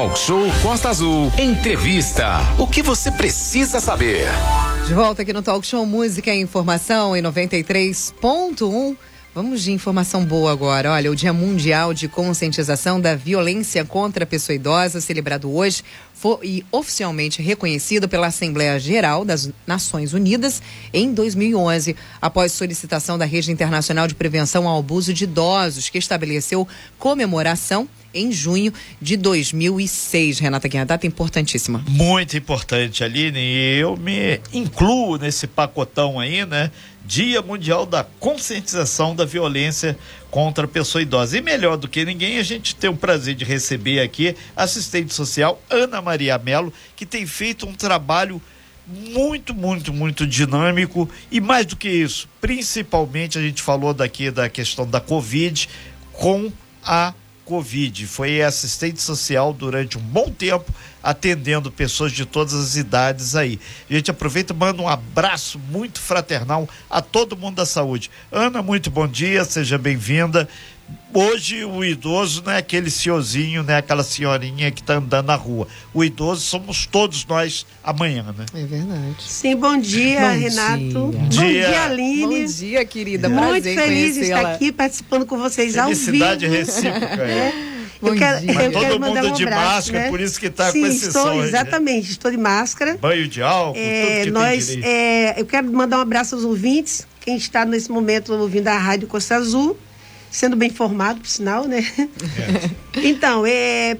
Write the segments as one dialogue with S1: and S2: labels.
S1: Talk Show Costa Azul. Entrevista. O que você precisa saber?
S2: De volta aqui no Talk Show Música e Informação em 93.1. Vamos de informação boa agora. Olha, o Dia Mundial de Conscientização da Violência contra a Pessoa Idosa, celebrado hoje, foi oficialmente reconhecido pela Assembleia Geral das Nações Unidas em 2011, após solicitação da Rede Internacional de Prevenção ao Abuso de Idosos, que estabeleceu comemoração em junho de 2006. Renata Guiar, data importantíssima.
S3: Muito importante, Aline, e eu me incluo nesse pacotão aí, né? Dia Mundial da Conscientização da Violência contra a Pessoa Idosa. E melhor do que ninguém, a gente tem o prazer de receber aqui a assistente social Ana Maria Melo, que tem feito um trabalho muito, muito, muito dinâmico e mais do que isso, principalmente a gente falou daqui da questão da Covid com a Covid. Foi assistente social durante um bom tempo, atendendo pessoas de todas as idades aí. A gente aproveita e manda um abraço muito fraternal a todo mundo da saúde. Ana, muito bom dia, seja bem-vinda. Hoje o idoso não é aquele senhorzinho, né? Aquela senhorinha que está andando na rua. O idoso somos todos nós amanhã, né?
S2: É verdade.
S4: Sim, bom dia,
S2: bom
S4: Renato.
S2: Dia.
S4: Bom dia, Aline.
S2: Bom dia, querida.
S4: Muito
S2: Prazer
S4: feliz de estar aqui participando com vocês ao vivo.
S3: Felicidade recíproca.
S4: É.
S2: Bom
S4: Eu quero, eu
S3: Mas
S4: quero
S3: todo
S4: mandar
S3: mundo
S4: um
S3: de
S4: abraço,
S3: máscara,
S4: né?
S3: por isso que tá
S4: Sim,
S3: com esse
S4: estou,
S3: som né?
S4: Exatamente, estou de máscara.
S3: Banho de álcool,
S4: É,
S3: tudo que
S4: nós, é, eu quero mandar um abraço aos ouvintes, quem está nesse momento ouvindo a Rádio Costa Azul, sendo bem informado, por sinal, né? Então, é,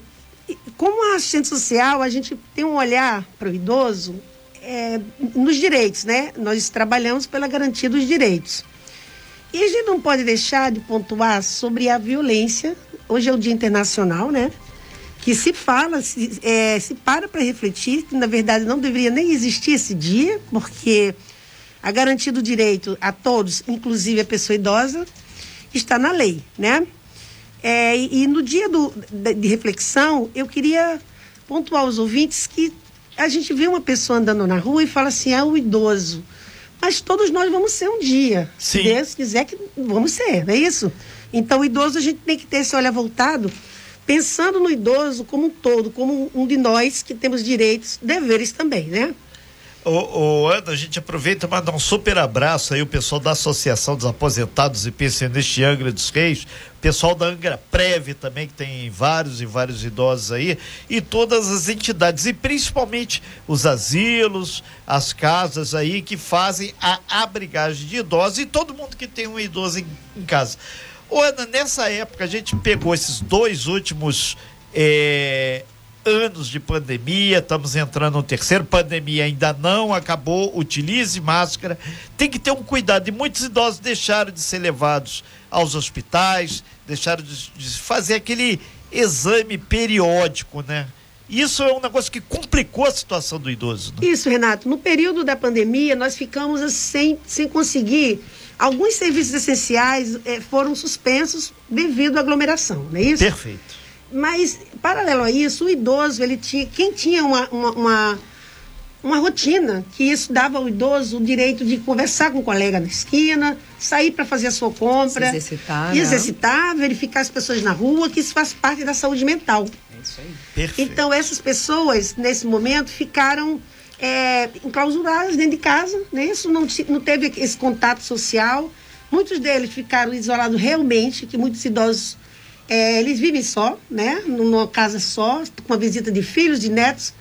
S4: como assistente social, a gente tem um olhar para o idoso é, nos direitos, né? Nós trabalhamos pela garantia dos direitos. E a gente não pode deixar de pontuar sobre a violência. Hoje é o Dia Internacional, né? Que se fala, se, é, se para para refletir que, na verdade, não deveria nem existir esse dia, porque a garantia do direito a todos, inclusive a pessoa idosa, está na lei, né? É, e, e no dia do, de, de reflexão, eu queria pontuar aos ouvintes que a gente vê uma pessoa andando na rua e fala assim, é o idoso. Mas todos nós vamos ser um dia.
S3: Sim.
S4: Se Deus quiser que vamos ser, não é isso? Então, o idoso, a gente tem que ter esse olhar voltado, pensando no idoso como um todo, como um de nós que temos direitos, deveres também, né?
S3: Ô, Ana, a gente aproveita e manda um super abraço aí o pessoal da Associação dos Aposentados e Pensionistas de Angra dos Reis, pessoal da Angra Preve também, que tem vários e vários idosos aí, e todas as entidades, e principalmente os asilos, as casas aí que fazem a abrigagem de idosos e todo mundo que tem um idoso em, em casa. Ô, Ana, nessa época a gente pegou esses dois últimos. eh, anos de pandemia, estamos entrando no terceiro, pandemia ainda não acabou, utilize máscara, tem que ter um cuidado, e muitos idosos deixaram de ser levados aos hospitais, deixaram de, de fazer aquele exame periódico, né? Isso é um negócio que complicou a situação do idoso. Né?
S4: Isso, Renato. No período da pandemia, nós ficamos assim, sem conseguir. Alguns serviços essenciais eh, foram suspensos devido à aglomeração, não é isso?
S3: Perfeito.
S4: Mas, paralelo a isso, o idoso, ele tinha. Quem tinha uma, uma, uma, uma rotina, que isso dava ao idoso o direito de conversar com o colega na esquina, sair para fazer a sua compra.
S2: Se exercitar, né?
S4: exercitar, verificar as pessoas na rua, que isso faz parte da saúde mental.
S2: É isso aí.
S3: Perfeito.
S4: Então, essas pessoas, nesse momento, ficaram é, enclausuradas dentro de casa, né? Isso não, se- não teve esse contato social. Muitos deles ficaram isolados realmente, que muitos idosos, é, eles vivem só, né? Numa casa só, com a visita de filhos, de netos.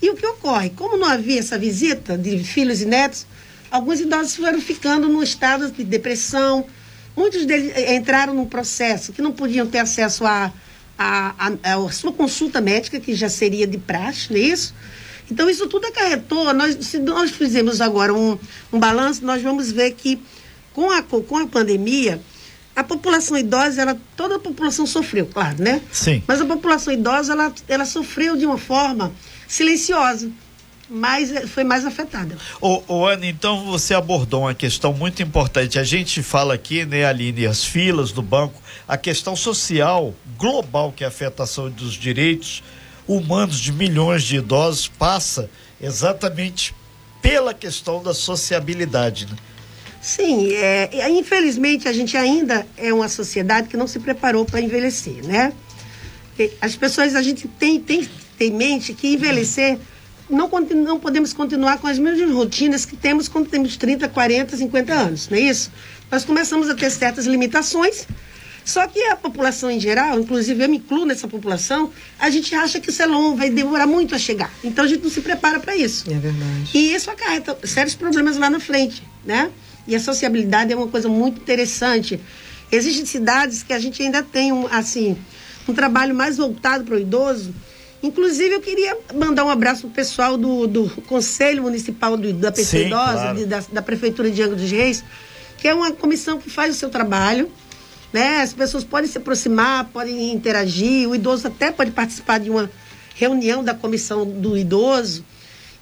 S4: E o que ocorre? Como não havia essa visita de filhos e netos, alguns idosos foram ficando num estado de depressão. Muitos deles eh, entraram num processo que não podiam ter acesso a, a, a, a sua consulta médica, que já seria de praxe, não é isso? Então, isso tudo acarretou. Nós, se nós fizermos agora um, um balanço, nós vamos ver que com a, co- com a pandemia, a população idosa, ela, toda a população sofreu, claro, né?
S3: Sim.
S4: Mas a população idosa, ela, ela sofreu de uma forma silenciosa, mas eh, foi mais afetada.
S3: Ô, ô, Ana, então você abordou uma questão muito importante. A gente fala aqui, né, Aline, as filas do banco, a questão social global que é a afetação dos direitos humanos de milhões de idosos passa exatamente pela questão da sociabilidade, né?
S4: Sim, é, infelizmente a gente ainda é uma sociedade que não se preparou para envelhecer, né? as pessoas, a gente tem, tem, tem em mente que envelhecer, não, não podemos continuar com as mesmas rotinas que temos quando temos 30, 40, 50 anos, não é isso? Nós começamos a ter certas limitações, só que a população em geral, inclusive eu me incluo nessa população, a gente acha que o salão vai demorar muito a chegar. Então a gente não se prepara para isso.
S2: É verdade.
S4: E isso acarreta sérios problemas lá na frente, né? E a sociabilidade é uma coisa muito interessante. Existem cidades que a gente ainda tem, um, assim, um trabalho mais voltado para o idoso. Inclusive, eu queria mandar um abraço para o pessoal do, do Conselho Municipal do, da Pessoa
S3: Sim,
S4: Idosa,
S3: claro.
S4: de- da, da Prefeitura de Angra dos Reis, que é uma comissão que faz o seu trabalho. Né? As pessoas podem se aproximar, podem interagir, o idoso até pode participar de uma reunião da comissão do idoso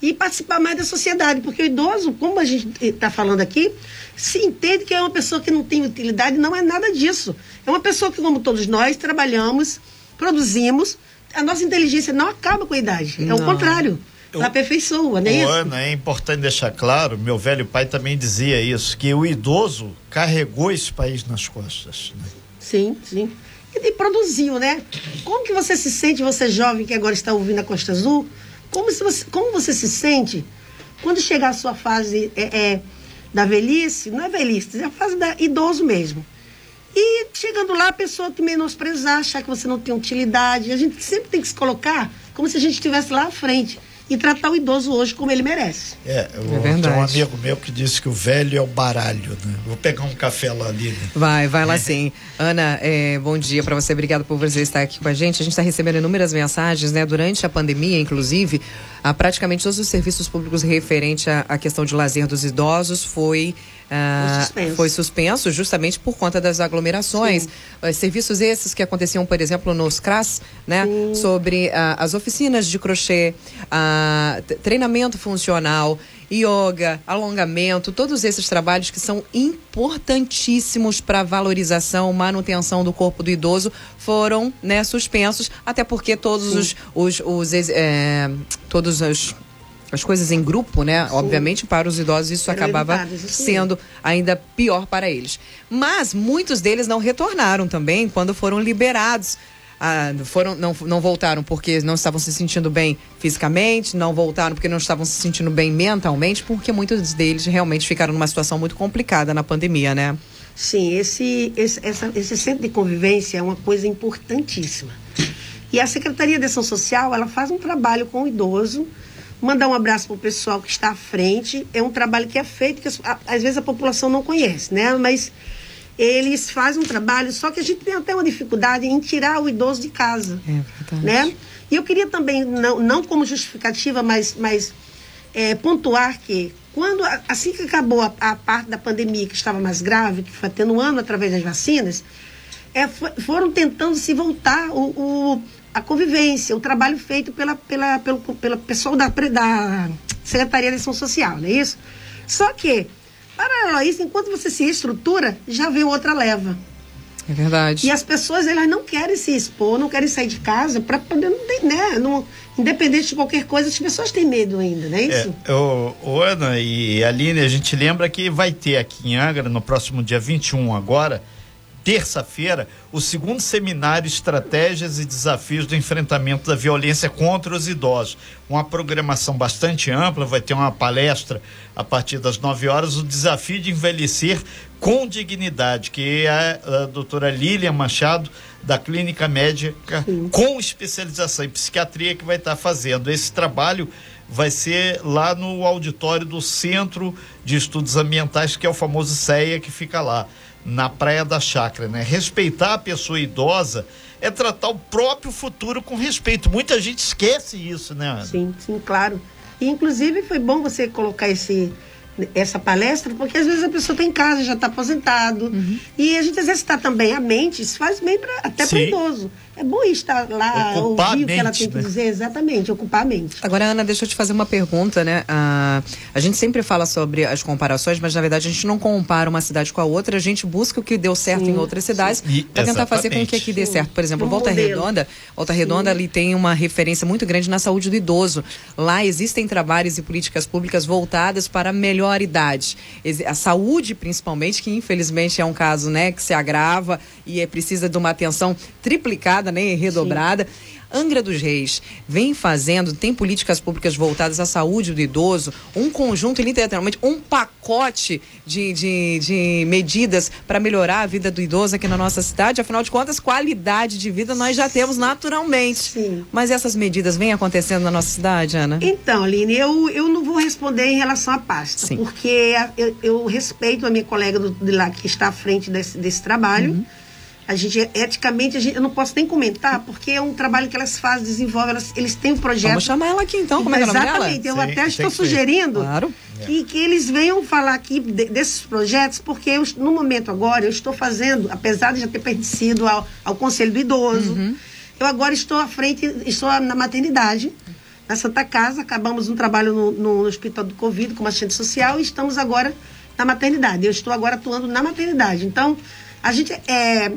S4: e participar mais da sociedade, porque o idoso, como a gente está falando aqui, se entende que é uma pessoa que não tem utilidade, não é nada disso. É uma pessoa que, como todos nós, trabalhamos, produzimos, a nossa inteligência não acaba com a idade, é o
S2: Não.
S4: contrário, ela aperfeiçoa, não é?
S3: Ana, é importante deixar claro, meu velho pai também dizia isso, que o idoso carregou esse país nas costas. né?
S4: Sim, sim. E, e produziu, né? Como que você se sente, você jovem que agora está ouvindo a Costa Azul, como, você, como você se sente quando chegar a sua fase é, é, da velhice, não é velhice, é a fase da idoso mesmo. E chegando lá, a pessoa te menosprezar, achar que você não tem utilidade. A gente sempre tem que se colocar como se a gente estivesse lá à frente e tratar o idoso hoje como ele merece.
S3: É, eu,
S2: É verdade.
S3: tem um amigo meu que disse que o velho é o baralho, né? Vou pegar um café lá ali. Né?
S2: Vai, vai lá sim. Ana, é, bom dia para você. Obrigada por você estar aqui com a gente. A gente está recebendo inúmeras mensagens, né? Durante a pandemia, inclusive, a praticamente todos os serviços públicos referente à, à questão de lazer dos idosos foi ah,
S4: Foi suspenso.
S2: foi suspenso justamente por conta das aglomerações. Ah, serviços esses que aconteciam, por exemplo, nos CRAS, né? Sobre ah, as oficinas de crochê, ah, treinamento funcional, yoga, alongamento, todos esses trabalhos que são importantíssimos para a valorização, manutenção do corpo do idoso foram né, suspensos, até porque todos os, os, os ex- é, todos os as coisas em grupo, né? Obviamente, para os idosos isso
S4: Eram
S2: acabava sendo ainda pior para eles. Mas muitos deles não retornaram também quando foram liberados. Ah, foram, não, não voltaram porque não estavam se sentindo bem fisicamente, não voltaram porque não estavam se sentindo bem mentalmente, porque muitos deles realmente ficaram numa situação muito complicada na pandemia, né?
S4: Sim, esse, esse, essa- esse centro de convivência é uma coisa importantíssima. E a Secretaria de Ação Social, ela faz um trabalho com o idoso, mandar um abraço para o pessoal que está à frente. É um trabalho que é feito, que às vezes a população não conhece, né? Mas eles fazem um trabalho, só que a gente tem até uma dificuldade em tirar o idoso de casa
S2: É verdade.
S4: né? E eu queria também, não, não como justificativa, mas, mas é, pontuar que quando, assim que acabou a, a parte da pandemia que estava mais grave, que foi tendo ano através das vacinas, é, fo- foram tentando se voltar o, o- a convivência, o trabalho feito pela, pela, pelo, pelo pessoal da, da Secretaria de Ação Social, não é isso? Só que, paralelo a isso, enquanto você se estrutura, já vem outra leva.
S2: É verdade.
S4: E as pessoas, elas não querem se expor, não querem sair de casa para poder, não tem, né? Não, independente de qualquer coisa, as pessoas têm medo ainda, não é isso?
S3: É, ô, ô, Ana e Aline, a gente lembra que vai ter aqui em Angra, no próximo dia 21 agora, terça-feira, o segundo seminário Estratégias e Desafios do Enfrentamento da Violência contra os Idosos. Uma programação bastante ampla, vai ter uma palestra a partir das 9 horas, o desafio de envelhecer com dignidade, que é a, doutora Lilian Machado, da Clínica Médica, com especialização em psiquiatria, que vai estar fazendo. Esse trabalho vai ser lá no auditório do Centro de Estudos Ambientais, que é o famoso CEA, que fica lá, na Praia da Chácara, né? Respeitar a pessoa idosa é tratar o próprio futuro com respeito. Muita gente esquece isso, né, Ana?
S4: Sim, sim, claro. E, inclusive, foi bom você colocar esse, essa palestra, porque às vezes a pessoa está em casa, já está aposentado. E a gente exercitar também a mente, isso faz bem pra, até para o idoso. É bom estar lá,
S3: Ocupar
S4: ouvir
S3: a
S4: o que ela
S3: mente,
S4: tem que
S3: né?
S4: dizer, exatamente, ocupar a mente.
S2: Agora, Ana, deixa eu te fazer uma pergunta, né? Ah, a gente sempre fala sobre as comparações, mas na verdade a gente não compara uma cidade com a outra, a gente busca o que deu certo
S4: Sim,
S2: em outras cidades para tentar fazer com que aqui dê certo. Por exemplo,
S4: Um
S2: Volta
S4: modelo.
S2: Redonda, Volta Redonda ali tem uma referência muito grande na saúde do idoso. Lá existem trabalhos e políticas públicas voltadas para melhorar melhor idade. A saúde, principalmente, que infelizmente é um caso né, que se agrava e é, precisa de uma atenção triplicada, né, redobrada. Sim. Angra dos Reis vem fazendo, tem políticas públicas voltadas à saúde do idoso, um conjunto, literalmente, um pacote de, de, de medidas para melhorar a vida do idoso aqui na nossa cidade. Afinal de contas, qualidade de vida nós já temos naturalmente. Sim. Mas essas medidas vêm acontecendo na nossa cidade, Ana?
S4: Então, Aline, eu, eu não vou responder em relação à pasta, Sim. porque eu, eu, respeito a minha colega do, de lá que está à frente desse, desse trabalho. Uhum a gente, eticamente, a gente, eu não posso nem comentar, porque é um trabalho que elas fazem, desenvolvem, elas, eles têm um projeto.
S2: Vamos chamar ela aqui então, como é que é
S4: Exatamente, eu Sim, até estou sugerindo claro. que, que eles venham falar aqui de, desses projetos, porque eu, no momento agora eu estou fazendo, apesar de já ter pertencido ao, ao Conselho do Idoso, uhum. eu agora estou à frente, estou na maternidade, na Santa Casa, acabamos um trabalho no, no Hospital do Covid como assistente social e estamos agora na maternidade. Eu estou agora atuando na maternidade. Então, a gente, é,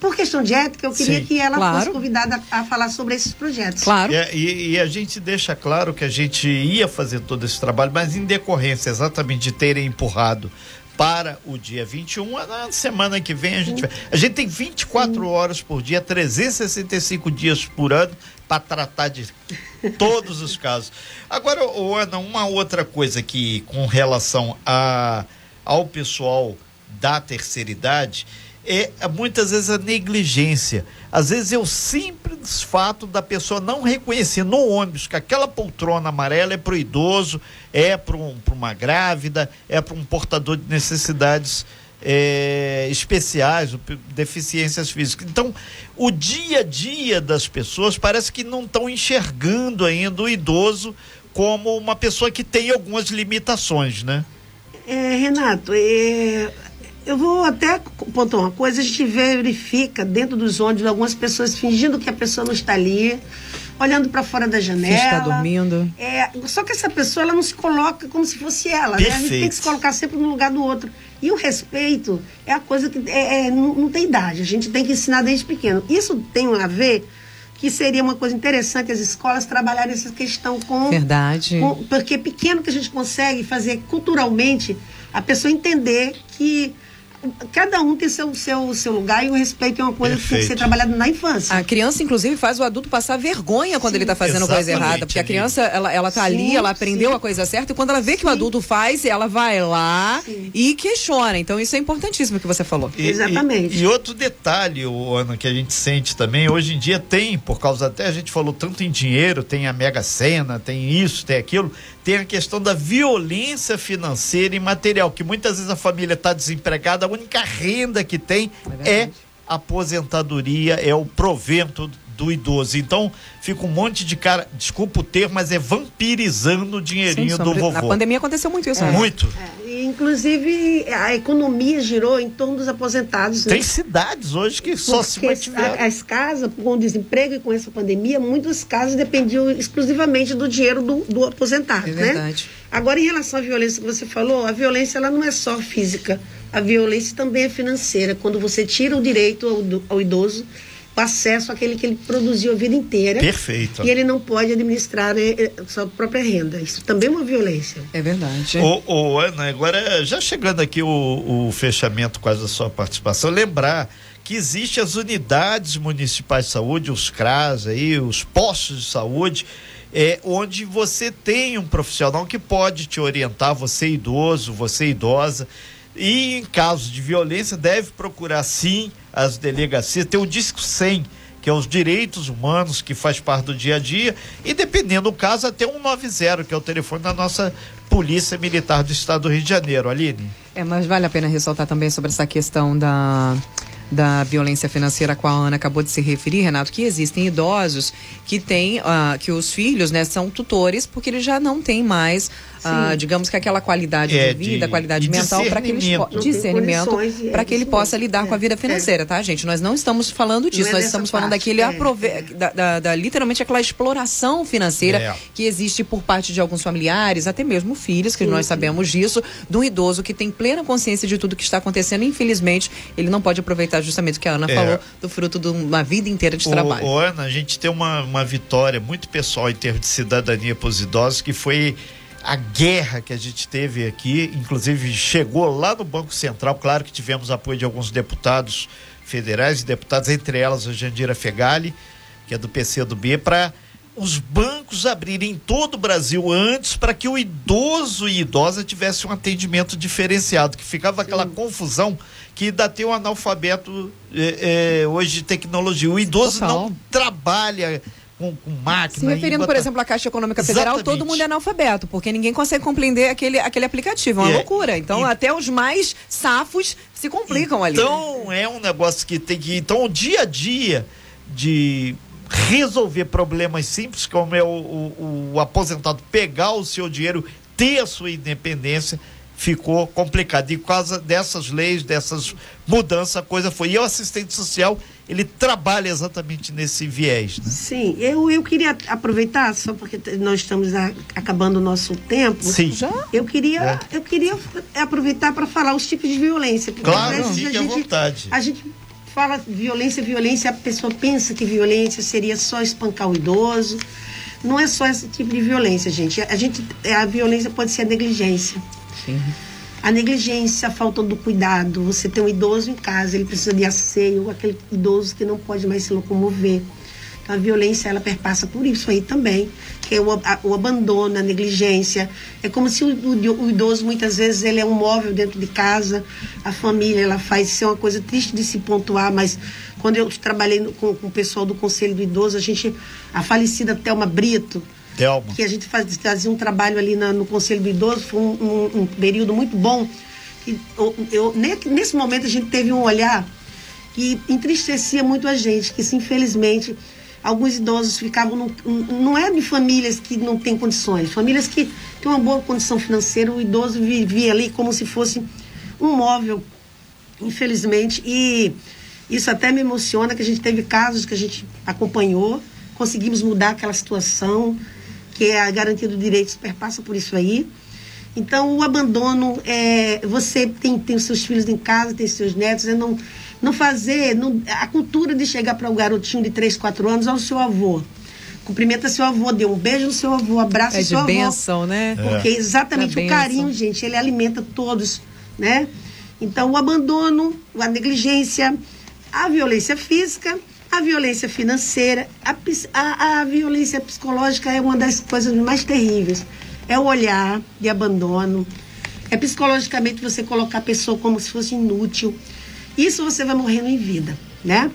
S4: por questão de ética, eu queria Sim, que ela claro. fosse convidada a, falar sobre esses projetos.
S3: Claro. É, e, e, a gente deixa claro que a gente ia fazer todo esse trabalho, mas em decorrência exatamente de terem empurrado para o dia 21, na semana que vem a gente vai. A gente tem 24 Sim. horas por dia, 365 dias por ano para tratar de todos os casos. Agora, Ana, uma outra coisa que com relação a, ao pessoal da terceira idade é muitas vezes a negligência. Às vezes é o simples fato da pessoa não reconhecer no ônibus que aquela poltrona amarela é para o idoso, é para um, uma grávida, é para um portador de necessidades é, especiais, deficiências físicas. Então, o dia a dia das pessoas parece que não estão enxergando ainda o idoso como uma pessoa que tem algumas limitações, né?
S4: É, Renato, é, eu vou até pontuar uma coisa, a gente verifica dentro dos ônibus algumas pessoas fingindo que a pessoa não está ali, olhando para fora da janela.
S2: está dormindo.
S4: É, só que essa pessoa ela não se coloca como se fosse ela, né? A gente tem que se colocar sempre no lugar do outro. E o respeito é a coisa que é, é, não, não tem idade, a gente tem que ensinar desde pequeno. Isso tem a ver que seria uma coisa interessante as escolas trabalharem essa questão com.
S2: Verdade.
S4: Com, porque é pequeno que a gente consegue fazer culturalmente a pessoa entender que cada um tem seu, seu, seu lugar e o respeito é uma coisa Perfeito. que tem que ser trabalhada na infância.
S2: A criança, inclusive, faz o adulto passar vergonha quando sim. ele está fazendo coisa errada. Porque a criança, ela, ela tá sim, ali, ela aprendeu sim. a coisa certa, e quando ela vê que o adulto faz, ela vai lá e questiona. Então, isso é importantíssimo que você falou.
S4: E, Exatamente.
S3: E, e, outro detalhe, Ana, que a gente sente também, hoje em dia tem, por causa até a gente falou tanto em dinheiro, tem a Mega Sena, tem isso, tem aquilo, tem a questão da violência financeira e material, que muitas vezes a família está desempregada, a única renda que tem é, é aposentadoria, é o provento do idoso. Então, fica um monte de cara, desculpa o termo, mas é vampirizando o dinheirinho Sim, do vovô. Na
S2: pandemia aconteceu muito isso,
S3: é.
S2: né?
S3: Muito.
S4: É, inclusive, a economia girou em torno dos aposentados.
S3: Né? Tem cidades hoje que só se mantiveram.
S4: As casas, com o desemprego e com essa pandemia, muitas casas dependiam exclusivamente do dinheiro do, do aposentado, é
S2: né? Verdade.
S4: Agora, em relação à violência que você falou, a violência ela não é só física, a violência também é financeira. Quando você tira o direito ao, ao idoso o acesso àquele que ele produziu a vida inteira.
S3: Perfeito.
S4: E ele não pode administrar né, sua própria renda. Isso também é uma violência.
S2: É verdade.
S3: Ô, ô Ana, agora já chegando aqui o, o fechamento quase da sua participação, lembrar que existem as unidades municipais de saúde, os CRAS aí, os postos de saúde, é, onde você tem um profissional que pode te orientar, você idoso, você idosa, e em casos de violência deve procurar sim as delegacias, tem o Disco 100, que é os direitos humanos, que faz parte do dia a dia, e dependendo do caso, até 190, que é o telefone da nossa Polícia Militar do Estado do Rio de Janeiro. Aline?
S2: É, mas vale a pena ressaltar também sobre essa questão da da violência financeira a qual a Ana acabou de se referir, Renato, que existem idosos que têm, uh, que os filhos, né, são tutores porque eles já não têm mais, uh, digamos que aquela qualidade é, de vida, de, qualidade mental para que eles discernimento para que ele possa lidar é, com a vida é. financeira, é. tá, gente? Nós não estamos falando disso, é nós estamos falando daquele é, aprove da, da, da, literalmente aquela exploração financeira que existe por parte de alguns familiares, até mesmo filhos, que sim, nós sabemos disso, de um idoso que tem plena consciência de tudo que está acontecendo, infelizmente, ele não pode aproveitar justamente o que a Ana é. falou, do fruto de uma vida inteira de o, trabalho.
S3: O Ana, a gente tem uma, uma vitória muito pessoal em termos de cidadania para os idosos, que foi a guerra que a gente teve aqui, inclusive chegou lá no Banco Central, claro que tivemos apoio de alguns deputados federais e deputados, entre elas a Jandira Fegali, que é do PC do B, para os bancos abrirem em todo o Brasil antes para que o idoso e idosa tivesse um atendimento diferenciado, que ficava aquela confusão que ainda tem um analfabeto é, é, hoje de tecnologia. O idoso
S2: Total.
S3: não trabalha com, com máquina.
S2: Se referindo,
S3: e
S2: por
S3: bota-
S2: exemplo, à Caixa Econômica Federal,
S3: Exatamente.
S2: todo mundo é analfabeto, porque ninguém consegue compreender aquele, aquele aplicativo. É uma
S3: É,
S2: loucura. Então,
S3: e-
S2: até os mais safos se complicam ali.
S3: Então é um negócio que tem que. Então o dia a dia de resolver problemas simples, como é o, o- o aposentado pegar o seu dinheiro, ter a sua independência, ficou complicado. E por causa dessas leis, dessas mudanças, a coisa foi. E o assistente social, ele trabalha exatamente nesse viés. Né?
S4: Sim, eu, eu queria aproveitar, só porque nós estamos a- acabando o nosso tempo.
S3: Sim.
S2: Já?
S4: Eu queria,
S3: É.
S4: eu queria aproveitar para falar os tipos de violência.
S3: Claro, fique
S4: a
S3: à
S4: gente,
S3: vontade.
S4: A gente fala violência, violência, a pessoa pensa que violência seria só espancar o idoso. Não é só esse tipo de violência, gente. A gente, a violência pode ser a negligência. A negligência, a falta do cuidado. Você tem um idoso em casa, ele precisa de asseio, aquele idoso que não pode mais se locomover. Então, a violência, ela perpassa por isso aí também, que é o, a- o abandono, a negligência. É como se o, o- o idoso, muitas vezes, ele é um móvel dentro de casa, a família, ela faz, isso é uma coisa triste de se pontuar, mas quando eu trabalhei no- com, com o pessoal do Conselho do Idoso, a gente, a falecida Thelma Brito,
S3: Thelma.
S4: que a gente faz- fazia um trabalho ali na- no Conselho do Idoso, foi um, um- um período muito bom. E eu, eu- ne- nesse momento a gente teve um olhar que entristecia muito a gente, que se, infelizmente alguns idosos ficavam, num- não é de famílias que não têm condições, famílias que têm uma boa condição financeira, o idoso vivia ali como se fosse um móvel, infelizmente, e isso até me emociona, que a gente teve casos que a gente acompanhou, conseguimos mudar aquela situação, que é a garantia do direito perpassa por isso aí. Então, o abandono, é, você tem, tem os seus filhos em casa, tem seus netos, é não, não fazer, não, a cultura de chegar para o garotinho de 3, 4 anos ao seu avô. Cumprimenta seu avô, dê um beijo no seu avô, abraça
S2: É
S4: seu
S2: de
S4: avô.
S2: bênção, né?
S4: Porque exatamente
S2: Da
S4: o carinho, gente, ele alimenta todos, né? Então, o abandono, a negligência, a violência física, a violência financeira, a, a, a violência psicológica é uma das coisas mais terríveis. É o olhar de abandono, é psicologicamente você colocar a pessoa como se fosse inútil. Isso você vai morrendo em vida, né?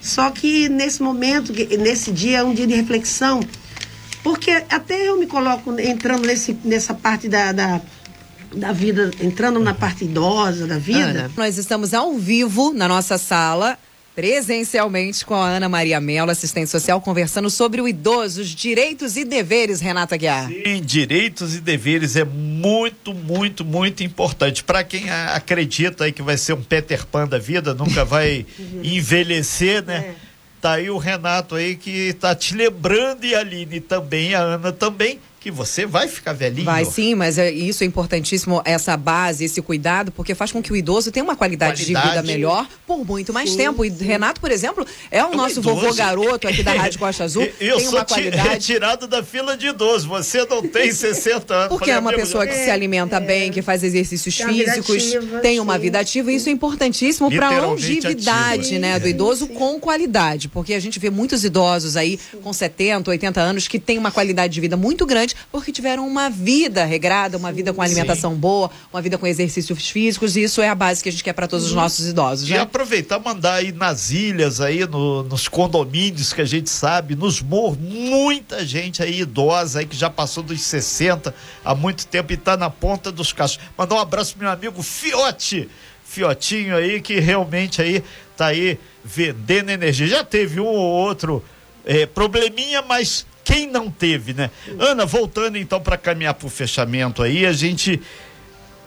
S4: Só que nesse momento, nesse dia, é um dia de reflexão, porque até eu me coloco entrando nesse, nessa parte da, da, da vida, entrando na parte idosa da vida.
S2: Ana, nós estamos ao vivo na nossa sala, presencialmente com a Ana Maria Mello, assistente social, conversando sobre o idoso, os direitos e deveres, Renata Guiar.
S3: Sim, direitos e deveres é muito, muito, muito importante. Para quem acredita aí que vai ser um Peter Pan da vida, nunca vai envelhecer, né?
S4: É.
S3: Tá aí o Renato aí que tá te lembrando e a Aline também, a Ana também, que você vai ficar velhinho.
S2: Vai sim, mas é, isso é importantíssimo, essa base, esse cuidado, porque faz com que o idoso tenha uma qualidade, de vida
S3: Qualidade.
S2: melhor por muito mais
S4: Sim,
S2: tempo. E
S4: sim.
S2: Renato, por exemplo, é o
S3: um
S2: nosso
S3: idoso.
S2: vovô garoto aqui da Rádio Costa Azul,
S3: Eu-
S2: tem
S3: sou
S2: qualidade.
S3: retirado da fila de idoso. Você não tem 60 anos.
S2: Porque é uma pessoa que se alimenta bem, que faz exercícios
S4: Tem
S2: físicos,
S4: ativa,
S2: tem uma vida ativa, e isso é importantíssimo para a longevidade
S3: ativa.
S2: né, do idoso
S4: sim.
S2: com qualidade. Porque a gente vê muitos idosos aí com 70, 80 anos que têm uma qualidade de vida muito grande porque tiveram uma vida regrada, uma vida com alimentação boa, uma vida com exercícios físicos, e isso é a base que a gente quer para todos os nossos idosos,
S3: E
S2: né?
S3: aproveitar mandar aí nas ilhas, aí no- nos condomínios que a gente sabe, nos morros, muita gente aí idosa aí que já passou dos 60 há muito tempo e tá na ponta dos cachos. Mandar um abraço pro meu amigo Fiote, Fiotinho aí que realmente aí tá aí vendendo energia. Já teve um ou outro eh, probleminha, mas quem não teve, né? Ana, voltando então para caminhar pro fechamento aí, a gente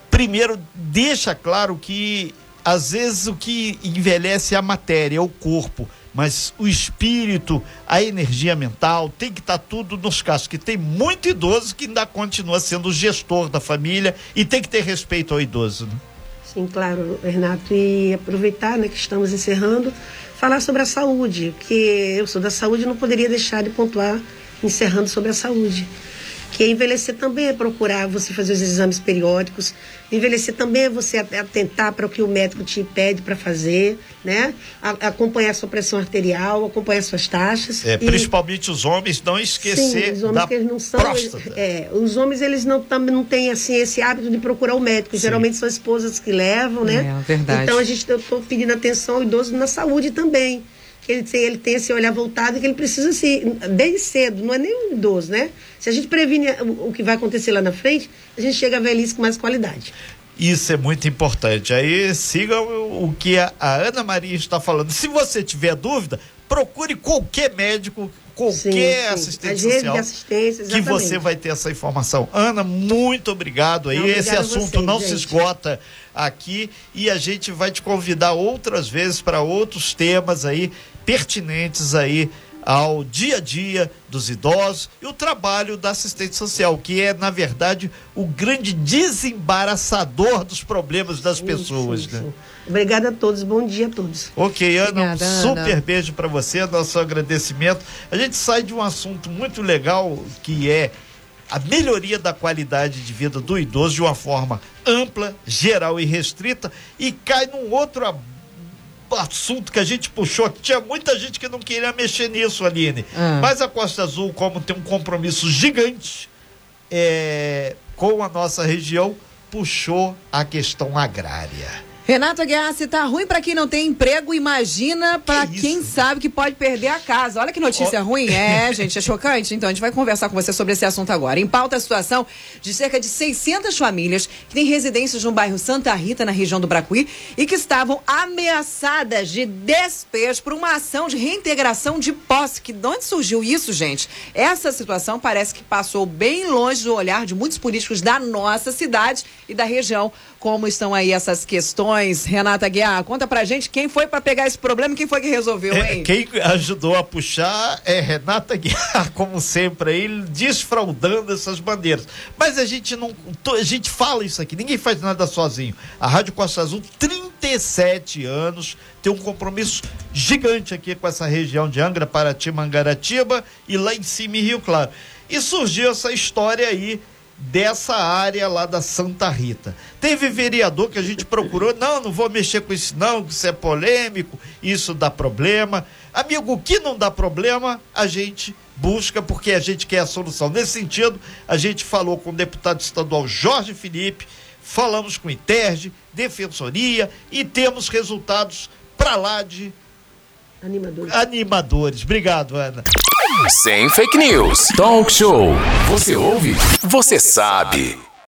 S3: primeiro deixa claro que às vezes o que envelhece é a matéria, é o corpo, mas o espírito, a energia mental, tem que estar tudo nos casos, que tem muito idoso que ainda continua sendo o gestor da família e tem que ter respeito ao idoso. Né?
S4: Sim, claro, Renato. E aproveitar né, que estamos encerrando, falar sobre a saúde, que eu sou da saúde e não poderia deixar de pontuar, encerrando sobre a saúde. Porque envelhecer também é procurar você fazer os exames periódicos, envelhecer também é você atentar para o que o médico te pede para fazer, né? A, acompanhar sua pressão arterial, acompanhar suas taxas.
S3: É, e... Principalmente os homens, não esquecer Sim, os homens da que eles não são, próstata.
S4: É, os homens eles não, também não têm assim, esse hábito de procurar o médico. Sim. Geralmente são esposas que levam, né?
S2: É, verdade.
S4: Então a gente, eu estou pedindo atenção ao idoso na saúde também que ele tem, ele tem esse olhar voltado e que ele precisa se bem cedo, não é nem um idoso, né? Se a gente previne o, o que vai acontecer lá na frente, a gente chega à velhice com mais qualidade.
S3: Isso é muito importante. Aí siga o, que a, a, Ana Maria está falando. Se você tiver dúvida, procure qualquer médico, qualquer sim, sim. assistente social que você vai ter essa informação. Ana, muito obrigado aí. Não, Esse assunto não gente. se esgota aqui e a gente vai te convidar outras vezes para outros temas aí pertinentes aí ao dia a dia dos idosos e o trabalho da assistente social, que é, na verdade, o grande desembaraçador dos problemas das isso, pessoas. Isso. Né?
S4: Obrigada a todos, bom dia a todos.
S3: Ok, Ana, Obrigada, um super Ana. beijo para você, nosso agradecimento. A gente sai de um assunto muito legal que é a melhoria da qualidade de vida do idoso de uma forma ampla, geral e restrita e cai num outro assunto que a gente puxou, tinha muita gente que não queria mexer nisso, Aline. Ah. Mas a Costa Azul, como tem um compromisso gigante é, com a nossa região, puxou a questão agrária.
S2: Renato Aguiar, se tá ruim para quem não tem emprego, imagina para que quem sabe que pode perder a casa. Olha que notícia oh. ruim. É, gente, é chocante. Então, a gente vai conversar com você sobre esse assunto agora. Em pauta a situação de cerca de 600 famílias que têm residências no bairro Santa Rita, na região do Bracuí, e que estavam ameaçadas de despejo por uma ação de reintegração de posse. Que de onde surgiu isso, gente? Essa situação parece que passou bem longe do olhar de muitos políticos da nossa cidade e da região. Como estão aí essas questões? Renata Guiar. Conta pra gente quem foi para pegar esse problema e quem foi que resolveu,
S3: é, quem ajudou a puxar é Renata Guiar, como sempre, aí, desfraudando essas bandeiras. Mas a gente não. A gente fala isso aqui, ninguém faz nada sozinho. A Rádio Costa Azul, 37 anos, tem um compromisso gigante aqui com essa região de Angra, Paraty, Mangaratiba e lá em cima em Rio Claro. E surgiu essa história aí dessa área lá da Santa Rita. Teve vereador que a gente procurou, não, não vou mexer com isso não, isso é polêmico, isso dá problema. Amigo, o que não dá problema, a gente busca porque a gente quer a solução. Nesse sentido, a gente falou com o deputado estadual Jorge Felipe, falamos com o ITERG, Defensoria e temos resultados para lá de
S4: animadores.
S3: animadores. Obrigado, Ana.
S1: Sem fake news. Talk show. Você ouve? Você sabe.